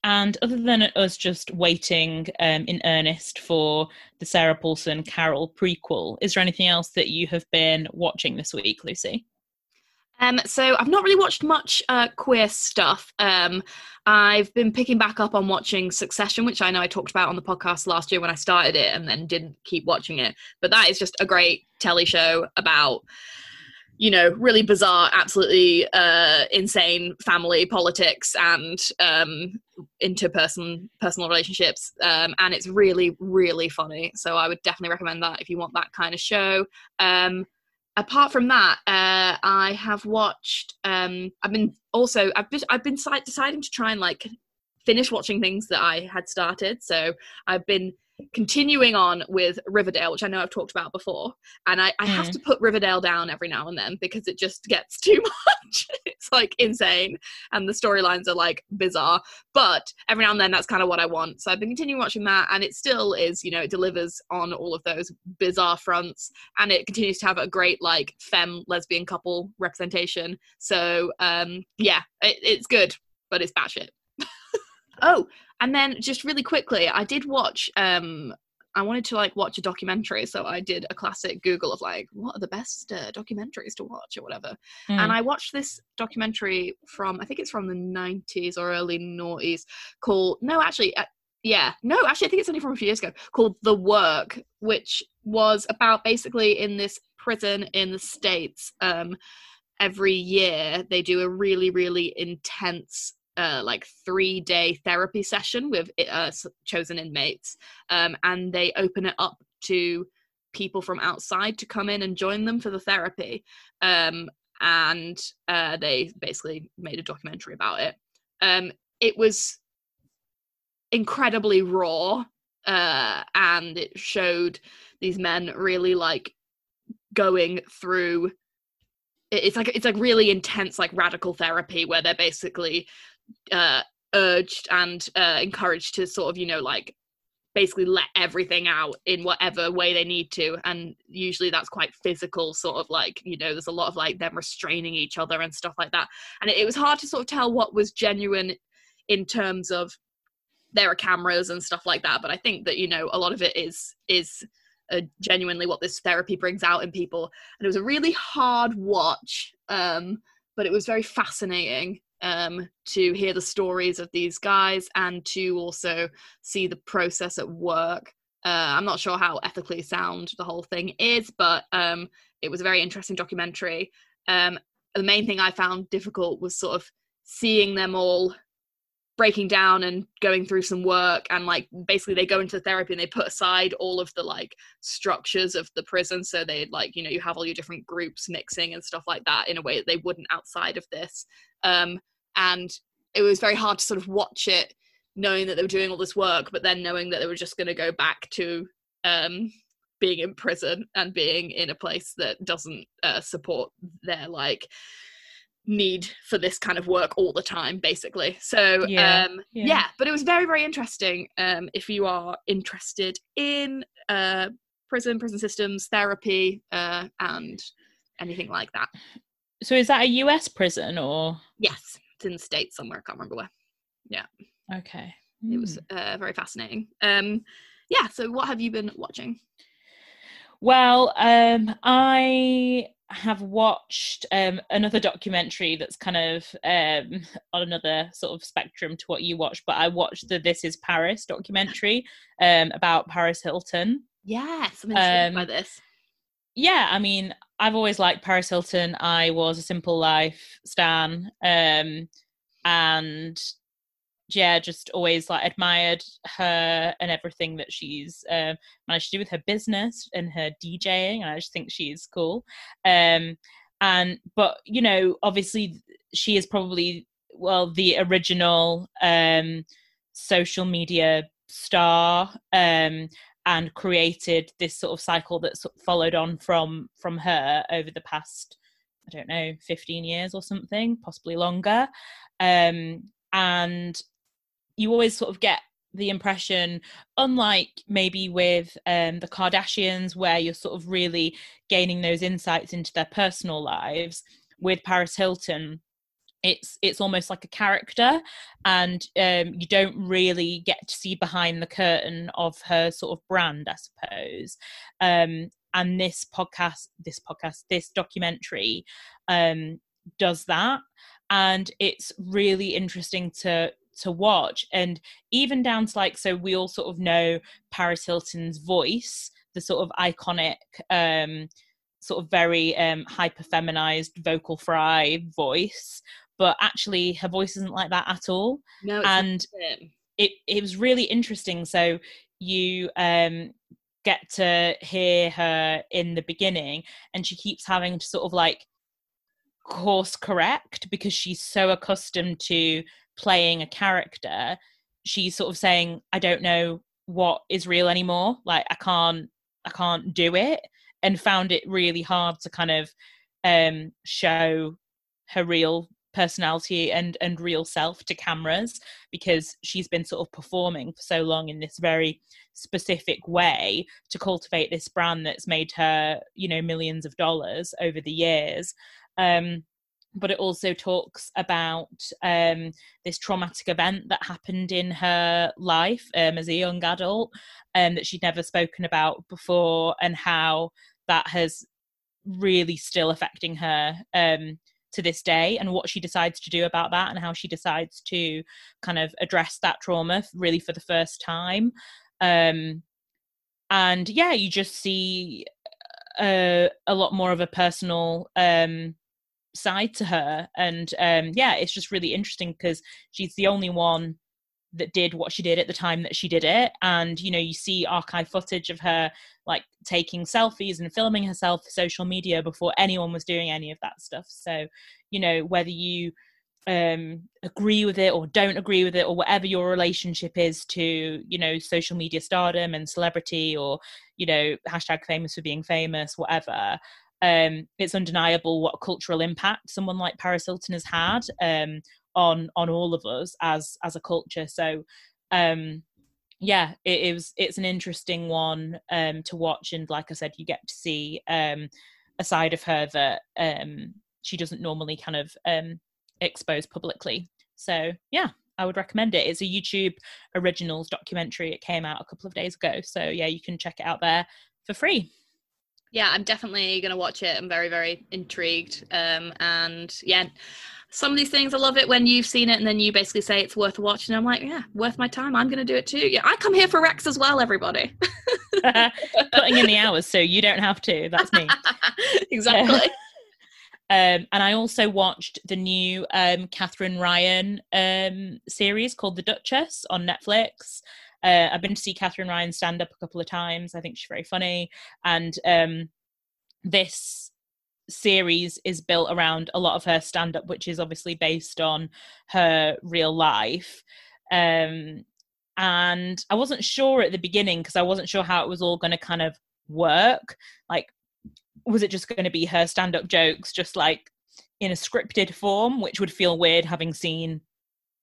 And other than us just waiting um, in earnest for the Sarah Paulson Carol prequel, is there anything else that you have been watching this week, Lucy? Um, so I've not really watched much uh, queer stuff. Um, I've been picking back up on watching Succession, which I know I talked about on the podcast last year when I started it, and then didn't keep watching it. But that is just a great telly show about you know, really bizarre, absolutely uh, insane family politics and um, interperson personal relationships, um, and it's really, really funny. So I would definitely recommend that if you want that kind of show. Um, apart from that, uh, I have watched. Um, I've been also I've been I've been deciding to try and like finish watching things that I had started. So I've been continuing on with Riverdale, which I know I've talked about before, and I, I mm. have to put Riverdale down every now and then because it just gets [laughs] too much. it's like insane, and the storylines are like bizarre. But every now and then, that's kind of what I want. So I've been continuing watching that, and it still is, you know, it delivers on all of those bizarre fronts, and it continues to have a great like femme lesbian couple representation. So um, yeah, it, it's good, but it's batshit. [laughs] oh, and then just really quickly, I did watch. Um, I wanted to like watch a documentary, so I did a classic Google of like what are the best uh, documentaries to watch or whatever. Mm. And I watched this documentary from I think it's from the '90s or early noughties called no, actually, uh, yeah, no, actually, I think it's only from a few years ago called The Work, which was about basically in this prison in the states. Um, every year they do a really really intense uh, like three day therapy session with uh, chosen inmates um, and they open it up to people from outside to come in and join them for the therapy um, and uh, they basically made a documentary about it. Um, it was incredibly raw uh, and it showed these men really like going through it's like it's like really intense like radical therapy where they're basically uh, urged and uh, encouraged to sort of you know like basically let everything out in whatever way they need to. And usually that's quite physical sort of like you know there's a lot of like them restraining each other and stuff like that. And it, it was hard to sort of tell what was genuine in terms of there are cameras and stuff like that. But i think that you know a lot of it is is uh, genuinely what this therapy brings out in people. And it was a really hard watch um but it was very fascinating um, to hear the stories of these guys and to also see the process at work. Uh, I'm not sure how ethically sound the whole thing is, but um, it was a very interesting documentary. Um, the main thing I found difficult was sort of seeing them all breaking down and going through some work and like basically they go into therapy and they put aside all of the like structures of the prison so they like you know you have all your different groups mixing and stuff like that in a way that they wouldn't outside of this um and it was very hard to sort of watch it knowing that they were doing all this work but then knowing that they were just going to go back to um, being in prison and being in a place that doesn't uh, support their like need for this kind of work all the time basically. So yeah, um yeah. yeah but it was very very interesting um if you are interested in uh prison prison systems therapy uh and anything like that. So is that a us prison or? Yes in the States somewhere. I can't remember where. Yeah. Okay. Mm. It was hmm. uh, very fascinating. Um, yeah. So, what have you been watching? Well, um, I have watched um, another documentary that's kind of um, on another sort of spectrum to what you watched, but I watched the This Is Paris documentary um, about Paris Hilton. Yes, I'm intrigued by um, this. Yeah, I mean, I've always liked Paris Hilton. I was a Simple Life stan, um, and yeah, just always like admired her and everything that she's um, managed to do with her business and her DJing. And I just think she's cool. Um, and but you know, obviously, she is probably well the original um, social media star um, and created this sort of cycle that sort of followed on from from her over the past i don't know 15 years or something possibly longer. Um, and you always sort of get the impression unlike maybe with um, the kardashians where you're sort of really gaining those insights into their personal lives with paris hilton it's it's almost like a character and um, you don't really get to see behind the curtain of her sort of brand i suppose. Um, and this podcast this podcast this documentary um, does that and it's really interesting to to watch. And even down to like so we all sort of know paris hilton's voice the sort of iconic um sort of very um, hyper feminized vocal fry voice, but actually her voice isn't like that at all. No, and it it was really interesting. So you um get to hear her in the beginning, and she keeps having to sort of like course correct because she's so accustomed to playing a character. She's sort of saying, "I don't know what is real anymore. Like I can't, I can't do it." and found it really hard to kind of um, show her real personality and and real self to cameras because she's been sort of performing for so long in this very specific way to cultivate this brand that's made her you know millions of dollars over the years. Um, but it also talks about um, this traumatic event that happened in her life um, as a young adult um, that she'd never spoken about before and how that has really still affecting her um, to this day and what she decides to do about that and how she decides to kind of address that trauma really for the first time. Um, and yeah you just see a, uh, a lot more of a personal um, side to her. And um, yeah it's just really interesting because she's the only one that did what she did at the time that she did it. And you know you see archive footage of her like taking selfies and filming herself for social media before anyone was doing any of that stuff. So you know whether you um agree with it or don't agree with it or whatever your relationship is to you know social media stardom and celebrity or you know hashtag famous for being famous whatever um it's undeniable what cultural impact someone like paris hilton has had. Um on on all of us as as a culture so um yeah it, it was it's an interesting one um to watch and like i said you get to see um a side of her that um she doesn't normally kind of um expose publicly so yeah I would recommend it. It's a YouTube originals documentary. It came out a couple of days ago. So yeah, you can check it out there for free. Yeah, I'm definitely going to watch it. I'm very, very intrigued. Um, and yeah, some of these things I love it when you've seen it and then you basically say it's worth watching. I'm like, yeah, worth my time. I'm going to do it too. Yeah, I come here for Rex as well, everybody. [laughs] Putting in the hours so you don't have to. That's me. [laughs] exactly. Um, and I also watched the new um, Katherine Ryan um, series called The Duchess on Netflix. Uh, I've been to see Katherine Ryan stand up a couple of times. I think she's very funny. And um, this series is built around a lot of her stand up, which is obviously based on her real life. Um, and I wasn't sure at the beginning because I wasn't sure how it was all going to kind of work. Like, was it just going to be her stand up jokes, just like in a scripted form, which would feel weird having seen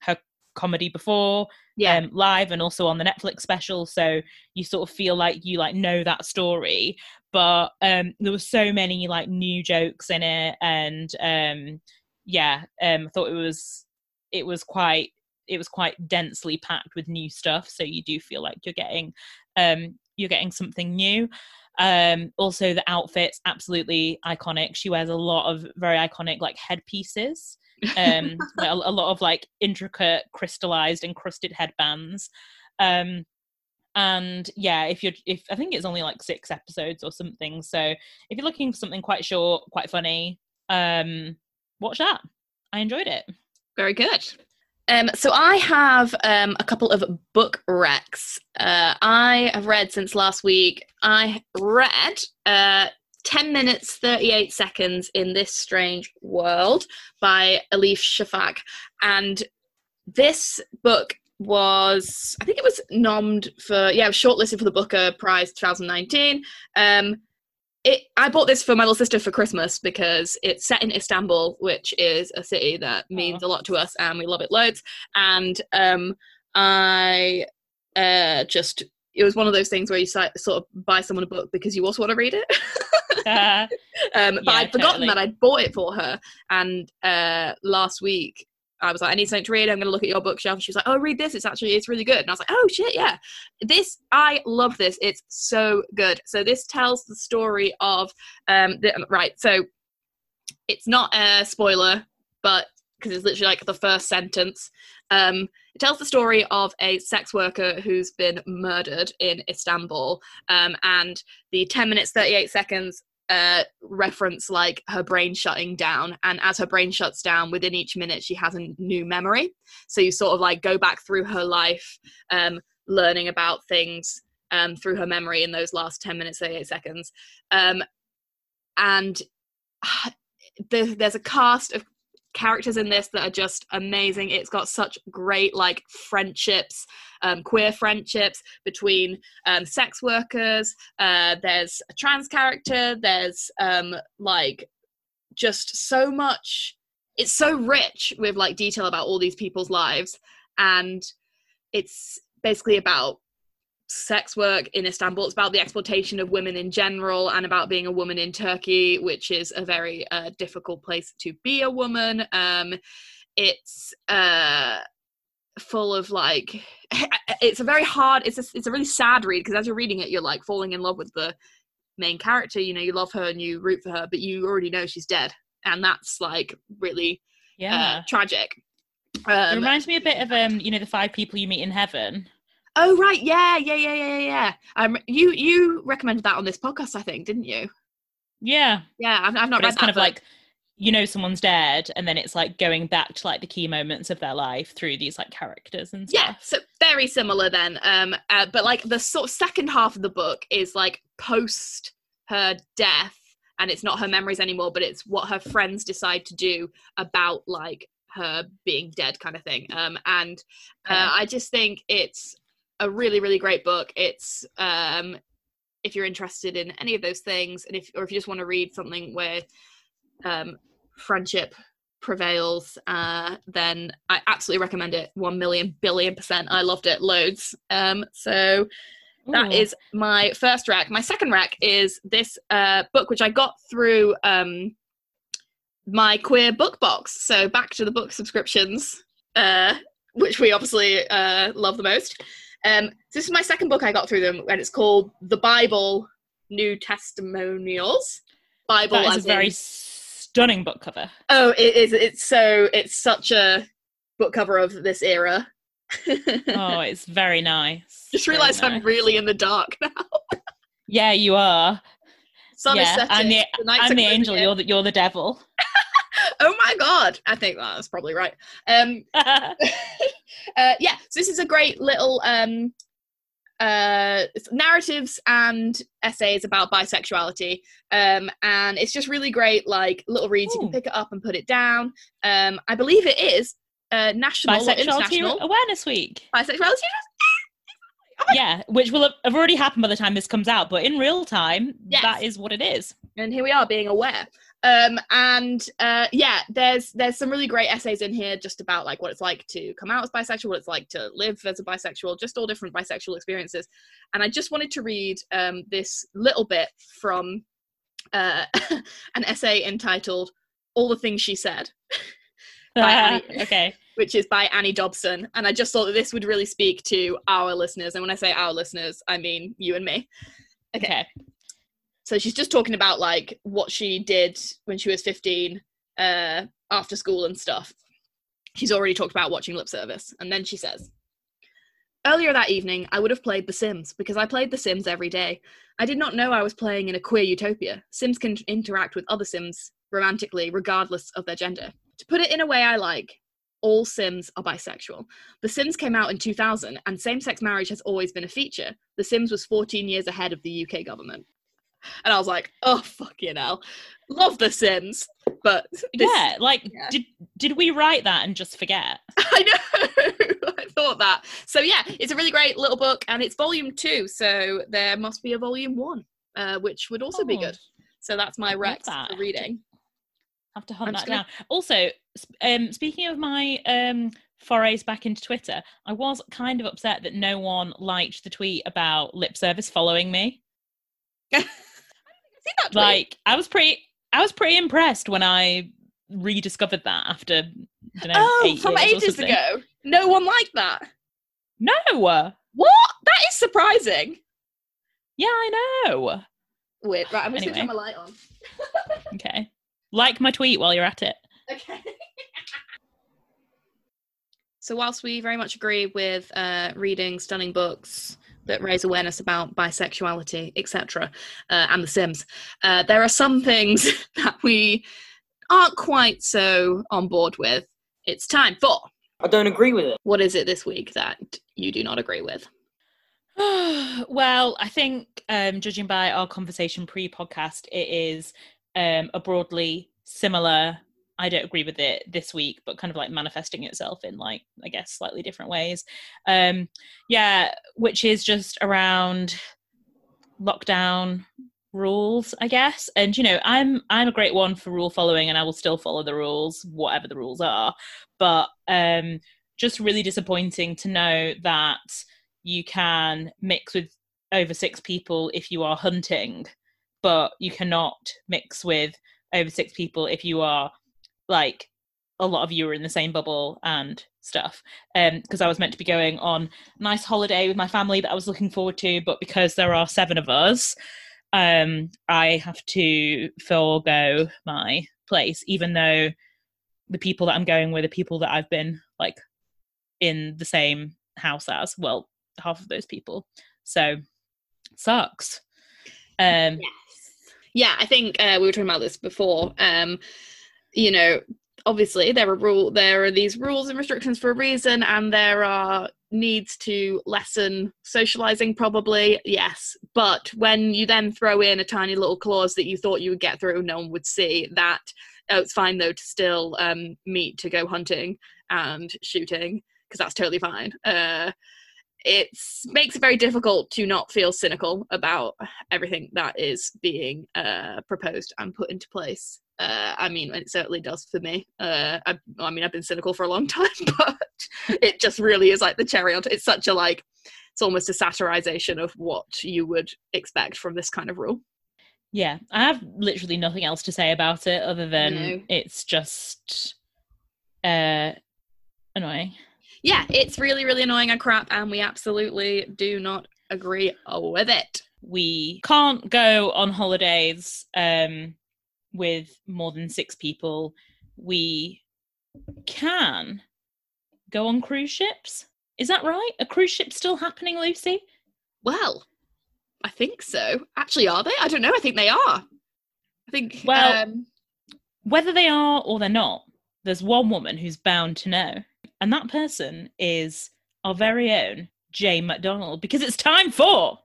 her comedy before yeah. Um, live and also on the netflix special so you sort of feel like you like know that story but um there were so many like new jokes in it and um yeah um i thought it was it was quite it was quite densely packed with new stuff so you do feel like you're getting um you're getting something new. Um also the outfits absolutely iconic. She wears a lot of very iconic like headpieces um [laughs] a, a, lot of like intricate crystallized encrusted headbands. Um and yeah if you're if i think it's only like six episodes or something so if you're looking for something quite short quite funny um watch that. I enjoyed it. Very good um, so I have um, a couple of book recs. Uh, I have read since last week. I read uh, 10 minutes 38 seconds in this strange world by elif shafak and this book was i think it was nommed for yeah shortlisted for the booker prize 2019 um it i bought this for my little sister for christmas because it's set in istanbul which is a city that means a lot to us and we love it loads and um i uh just it was one of those things where you sort of buy someone a book because you also want to read it. uh, [laughs] um, but yeah, I'd forgotten totally. that I'd bought it for her. And uh, last week, I was like, I need something to read. I'm going to look at your bookshelf. She was like, Oh, read this. It's actually it's really good. And I was like, Oh shit, yeah. This I love this. It's so good. So this tells the story of um the, right. So it's not a spoiler, but because it's literally like the first sentence. Um, it tells the story of a sex worker who's been murdered in Istanbul, um, and the 10 minutes 38 seconds uh, reference like her brain shutting down. And as her brain shuts down, within each minute, she has a new memory. So you sort of like go back through her life, um, learning about things um, through her memory in those last 10 minutes, 38 seconds. Um, and [sighs] the, there's a cast of characters in this that are just amazing. It's got such great like friendships, um, queer friendships between um, sex workers. Uh, there's a trans character. There's um, like just so much. It's so rich with like detail about all these people's lives, and it's basically about sex work in Istanbul. It's about the exploitation of women in general and about being a woman in Turkey, which is a very uh, difficult place to be a woman. Um, it's uh, full of like, [laughs] it's a very hard. It's a, it's a really sad read because as you're reading it, you're like falling in love with the main character. You know, you love her and you root for her, but you already know she's dead, and that's like really uh, Yeah. uh, tragic. it Um, reminds me a bit of um, you know, the five people you meet in heaven. Oh right, yeah, yeah, yeah, yeah, yeah, yeah. Um, you you recommended that on this podcast, I think, didn't you? Yeah. Yeah, I've, I've not But read it's that. kind of like you know someone's dead and then it's like going back to like the key moments of their life through these like characters and stuff. yeah, so very similar then. Um, uh, but like the sort of second half of the book is like post her death, and it's not her memories anymore, but it's what her friends decide to do about like her being dead, kind of thing. Um, and uh, I just think it's a really, really great book. It's um, if you're interested in any of those things, and if or if you just want to read something where um, friendship prevails, uh, then I absolutely recommend it. One million billion percent. I loved it loads. Um, so that Ooh. is my first rack. My second rack is this uh, book, which I got through um, my queer book box. So back to the book subscriptions, uh, which we obviously uh, love the most. Um, this is my second book I got through them, and it's called The Bi-ble New Testimonials. Bible that is a very in- stunning book cover. oh, it is. It's so. It's such a book cover of this era. [laughs] Oh, it's very nice. Just realised I'm really in the dark [laughs] now. Yeah, you are. Sun yeah, is setting. I'm the, the I'm the angel. You're the you're the devil. [laughs] [laughs] oh my god. I think that's probably right. Um [laughs] [laughs] uh, yeah so this is a great little um uh narratives and essays about bisexuality. Um and it's just really great like little reads. You can pick it up and put it down. Um i believe it is uh national Bisexuality Awareness Week. bisexuality Yeah, which will have- have already happened by the time this comes out, but in real time, Yes. that is what it is. and here we are being aware um and uh yeah there's there's some really great essays in here just about like what it's like to come out as bisexual what it's like to live as a bisexual just all different bisexual experiences and i just wanted to read um this little bit from uh [laughs] an essay entitled all the things she said [laughs] Annie. [laughs] okay. which is by Annie Dobson. And I just thought that this would really speak to our listeners. And when I say our listeners, I mean you and me. Okay. Okay. So she's just talking about like what she did when she was 15 uh, after school and stuff. She's already talked about watching lip service. And then she says, Earlier that evening, I would have played The Sims because I played The Sims every day. I did not know I was playing in a queer utopia. Sims can interact with other Sims romantically, regardless of their gender. To put it in a way I like, all Sims are bisexual. The Sims came out in 2000, and same sex marriage has always been a feature. The Sims was 14 years ahead of the UK government. And I was like, oh, fucking hell. Love The Sims. But this, yeah, like yeah. did did we write that and just forget? [laughs] I know. [laughs] I thought that. So yeah, it's a really great little book, and it's volume two. So there must be a volume one, uh, which would also be Oh, good. So that's my Rex that. for reading. Have to hunt I'm that gonna- down. Also, um, speaking of my um forays back into Twitter, I was kind of upset that no one liked the tweet about lip service following me. [laughs] See that tweet? Like, I was pretty, I was pretty impressed when I rediscovered that after. Know, oh, eight from years ages ago. No one liked that. No, What? That is surprising. yeah, I know. Weird. Right, I'm just gonna turn my light on. [laughs] Okay, like my tweet while you're at it. Okay. [laughs] so whilst we very much agree with uh, reading stunning books that raise awareness about bisexuality, etc., uh, and The Sims. Uh, there are some things [laughs] that we aren't quite so on board with. It's time for. I don't agree with it. What is it this week that you do not agree with? [sighs] well, I think, um, judging by our conversation pre podcast, it is um, a broadly similar. I don't agree with it this week, but kind of like manifesting itself in like, I guess, slightly different ways. Um, yeah, which is just around lockdown rules i guess and you know i'm i'm a great one for rule following and i will still follow the rules whatever the rules are but um just really disappointing to know that you can mix with over six people if you are hunting but you cannot mix with over six people if you are like a lot of you are in the same bubble and stuff um because i was meant to be going on a nice holiday with my family that i was looking forward to but because there are seven of us um, I have to forego my place, even though the people that I'm going with are people that I've been like in the same house as. Well, half of those people. So sucks. Um, yes. Yeah, I think uh, we were talking about this before. You know, obviously there are rule there are these rules and restrictions for a reason, and there are needs to lessen socializing probably yes. But when you then throw in a tiny little clause that you thought you would get through no one would see that oh, it's fine though to still um, meet to go hunting and shooting because that's totally fine. Uh, it makes it very difficult to not feel cynical about everything that is being uh, proposed and put into place uh, I mean, it certainly does for me. Uh, I, I, mean, I've been cynical for a long [laughs] time, but it just really is like the cherry on top. It's such a like, it's almost a satirization of what you would expect from this kind of rule. Yeah, I have literally nothing else to say about it other than no. it's just uh, annoying. Yeah, it's really, really annoying and crap, and we absolutely do not agree with it. We can't go on holidays um, with more than six people, we can go on cruise ships. Is that right? A cruise ship still happening, Lucy? Well, I think so. Actually, are they? I don't know. I think they are. I think. Well, um... whether they are or they're not, there's one woman who's bound to know, and that person is our very own Jane McDonald, because it's time for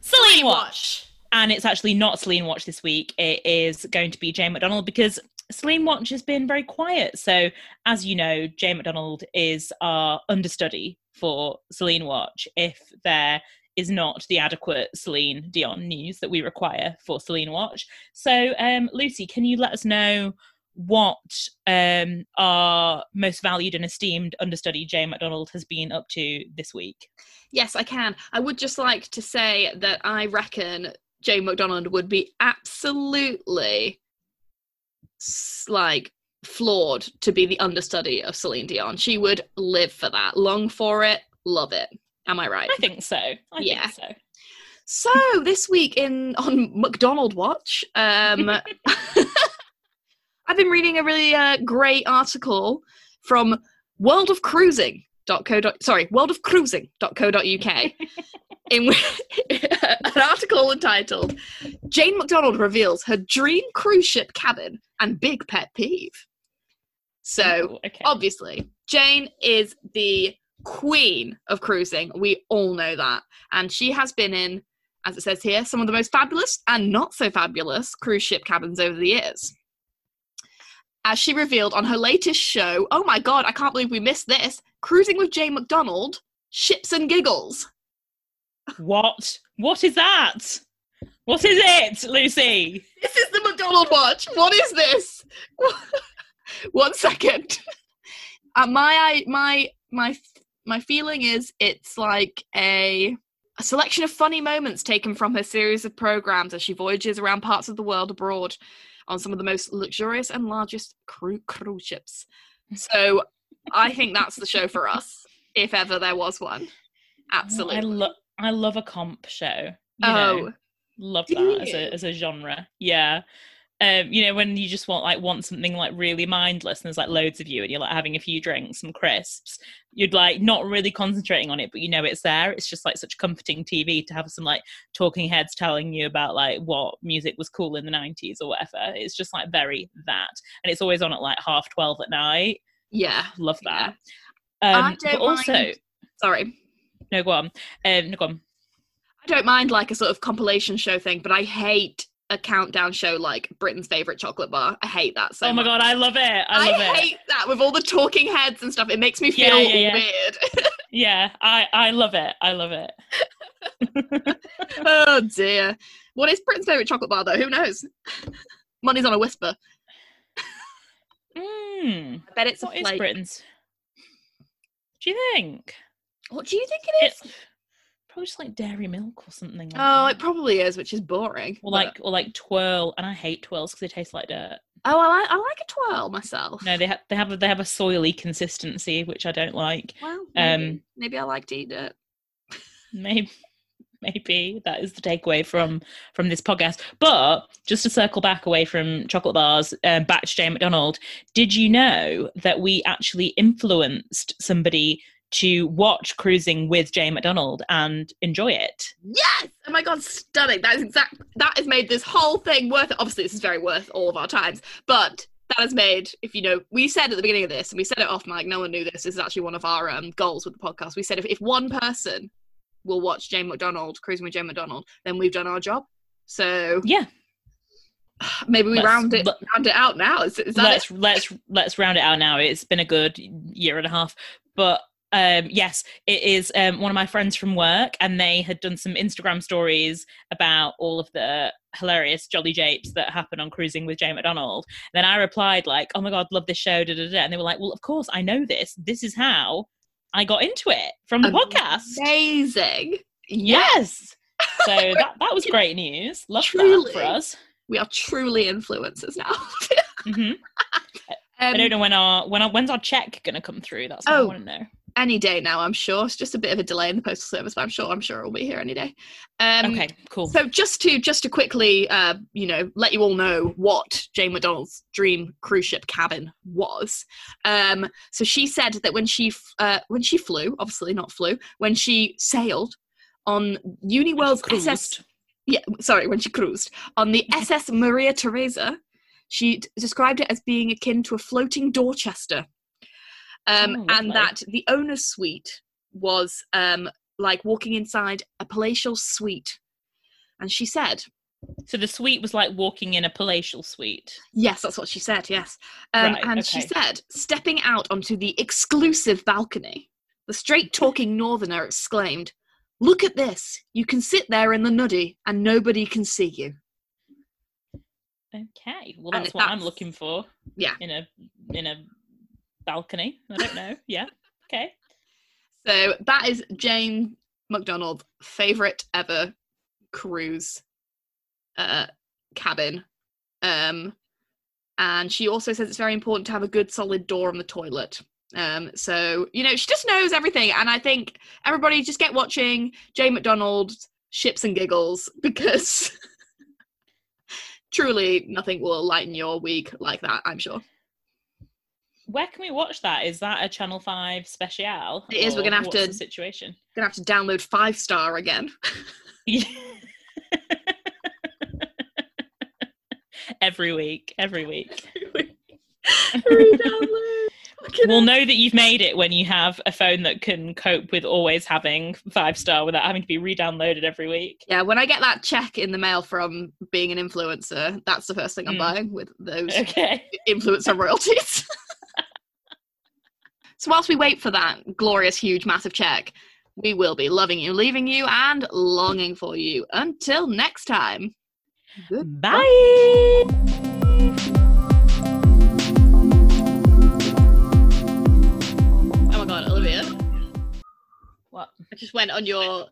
Celine Watch and it's actually not Celine Watch this week. It is going to be Jane McDonald because Celine Watch has been very quiet. So, as you know, Jane McDonald is our understudy for Celine Watch if there is not the adequate Celine Dion news that we require for Celine Watch. So, um, Lucy, can you let us know what um, our most valued and esteemed understudy, Jane McDonald, has been up to this week? Yes, I can. I would just like to say that I reckon Jane McDonald would be absolutely like flawed to be the understudy of Celine Dion. She would live for that, long for it, love it. Am I right? I think so. I yeah. Think so. So this week in on McDonald Watch, um, [laughs] I've been reading a really uh, great article from World of Cruising. Co. Sorry, worldofcruising.co.uk [laughs] in [laughs] an article entitled Jane McDonald reveals her dream cruise ship cabin and big pet peeve. So, Ooh, okay. obviously, Jane is the queen of cruising. We all know that. And she has been in, as it says here, some of the most fabulous and not so fabulous cruise ship cabins over the years. As she revealed on her latest show, oh my god, I can't believe we missed this Cruising with Jane McDonald, Ships and Giggles. What? What is that? What is it, Lucy? This is the McDonald watch. What is this? [laughs] One second. Uh, my my my my feeling is it's like a a selection of funny moments taken from her series of programs as she voyages around parts of the world abroad on some of the most luxurious and largest cru- cruise ships. [laughs] So I think that's the show for us, if ever there was one. Absolutely. I, lo- I love a comp show. You oh, know, love that as a as a genre. Yeah. Um, you know, when you just want like want something like really mindless, and there's like loads of you, and you're like having a few drinks, some crisps. You'd like not really concentrating on it, but you know it's there. It's just like such comforting TV to have some like talking heads telling you about like what music was cool in the '90s or whatever. It's just like very that, and it's always on at like half twelve at night. Yeah, Love that. I Um, don't but also, mind- sorry. no, go on. Um, no, go on. I don't mind like a sort of compilation show thing, but I hate a countdown show like Britain's favorite chocolate bar. I hate that so oh my much. god, I love it. I I, love it. hate that with all the talking heads and stuff. It makes me feel yeah, yeah. weird. [laughs] Yeah, I I love it. I love it. oh dear. What is Britain's favorite chocolate bar though? Who knows? Money's on a whisper. Mm, I bet it's what a is flake. Britain's? Do you think? What do you think it is? It's probably just like dairy milk or something. Like oh, that. it probably is, which is boring. or but- like or like twirl, and I hate twirls because they taste like dirt. oh, I like I like a twirl myself. No, they have they have a, they have a soily consistency, which I don't like. Well, maybe, Um, maybe I like to eat it. [laughs] Maybe maybe that is the takeaway from from this podcast. But just to circle back away from chocolate bars, um, back to Jane McDonald. Did you know that we actually influenced somebody to watch Cruising with Jane McDonald and enjoy it? Yes! Oh my god, stunning. That is exact that has made this whole thing worth it. Obviously, this is very worth all of our times, but that has made, if you know, we said at the beginning of this, and we said it off mic, no one knew this. This is actually one of our um, goals with the podcast. We said if, if one person will watch Jane McDonald, Cruising with Jane McDonald, then we've done our job. So Yeah, [sighs] maybe we Let's- round it let- round it out now. Is, is let's it? let's let's round it out now. It's been a good year and a half, but um yes it is um one of my friends from work and they had done some instagram stories about all of the hilarious jolly japes that happen on cruising with Jane mcdonald. Then i replied like oh my god love this show da, da, da. and they were like well of course i know this. This is how i got into it from the podcast. Amazing. yes. [laughs] So that, that was great news. Love that for us. We are truly influencers now. hmm [laughs] um, i don't know when our when our when's our check gonna come through? That's what i Oh. want to know any day now, I'm sure. It's just a bit of a delay in the postal service, but I'm sure I'm sure it'll be here any day. Um, okay cool So just to just to quickly, uh, you know, let you all know what Jane McDonald's dream cruise ship cabin was. Um, so she said that when she f- uh, when she flew, obviously not flew, when she sailed on Uniworld's SS yeah, sorry, when she cruised on the SS Maria Theresa, she described it as being akin to a floating Dorchester, um, Oh, and that the owner's suite was um, like walking inside a palatial suite. And she said, So the suite was like walking in a palatial suite. yes, that's what she said, yes. Um, Right, and she said, stepping out onto the exclusive balcony, the straight talking northerner exclaimed, Look at this. You can sit there in the nuddy and nobody can see you. Okay, well And that's what I'm looking for. Yeah. In a in a balcony. I don't know. Yeah. Okay. So that is Jane McDonald's favorite ever cruise uh, cabin. Um, and she also says it's very important to have a good solid door on the toilet. Um, so you know she just knows everything, and I think everybody just get watching Jane McDonald's Ships and Giggles [laughs] because [laughs] truly nothing will lighten your week like that. I'm sure Where can we watch that? Is that a Channel Five special? It is, we're gonna have to- the situation. gonna have to download Five Star again. [laughs] every week. Every week. [laughs] Re-download. [laughs] We'll know that you've made it when you have a phone that can cope with always having five star without having to be re-downloaded every week. Yeah, when I get that check in the mail from being an influencer, that's the first thing I'm Mm. buying with those Okay. influencer royalties. So whilst we wait for that glorious, huge, massive check, we will be loving you, leaving you, and longing for you. Until next time. Good. Bye. Oh my god, Olivia. What? I just went on your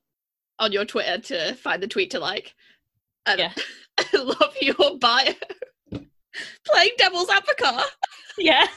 on your Twitter to find the tweet to like. And Yeah. I [laughs] love your bio. Playing devil's advocate. Yeah. [laughs]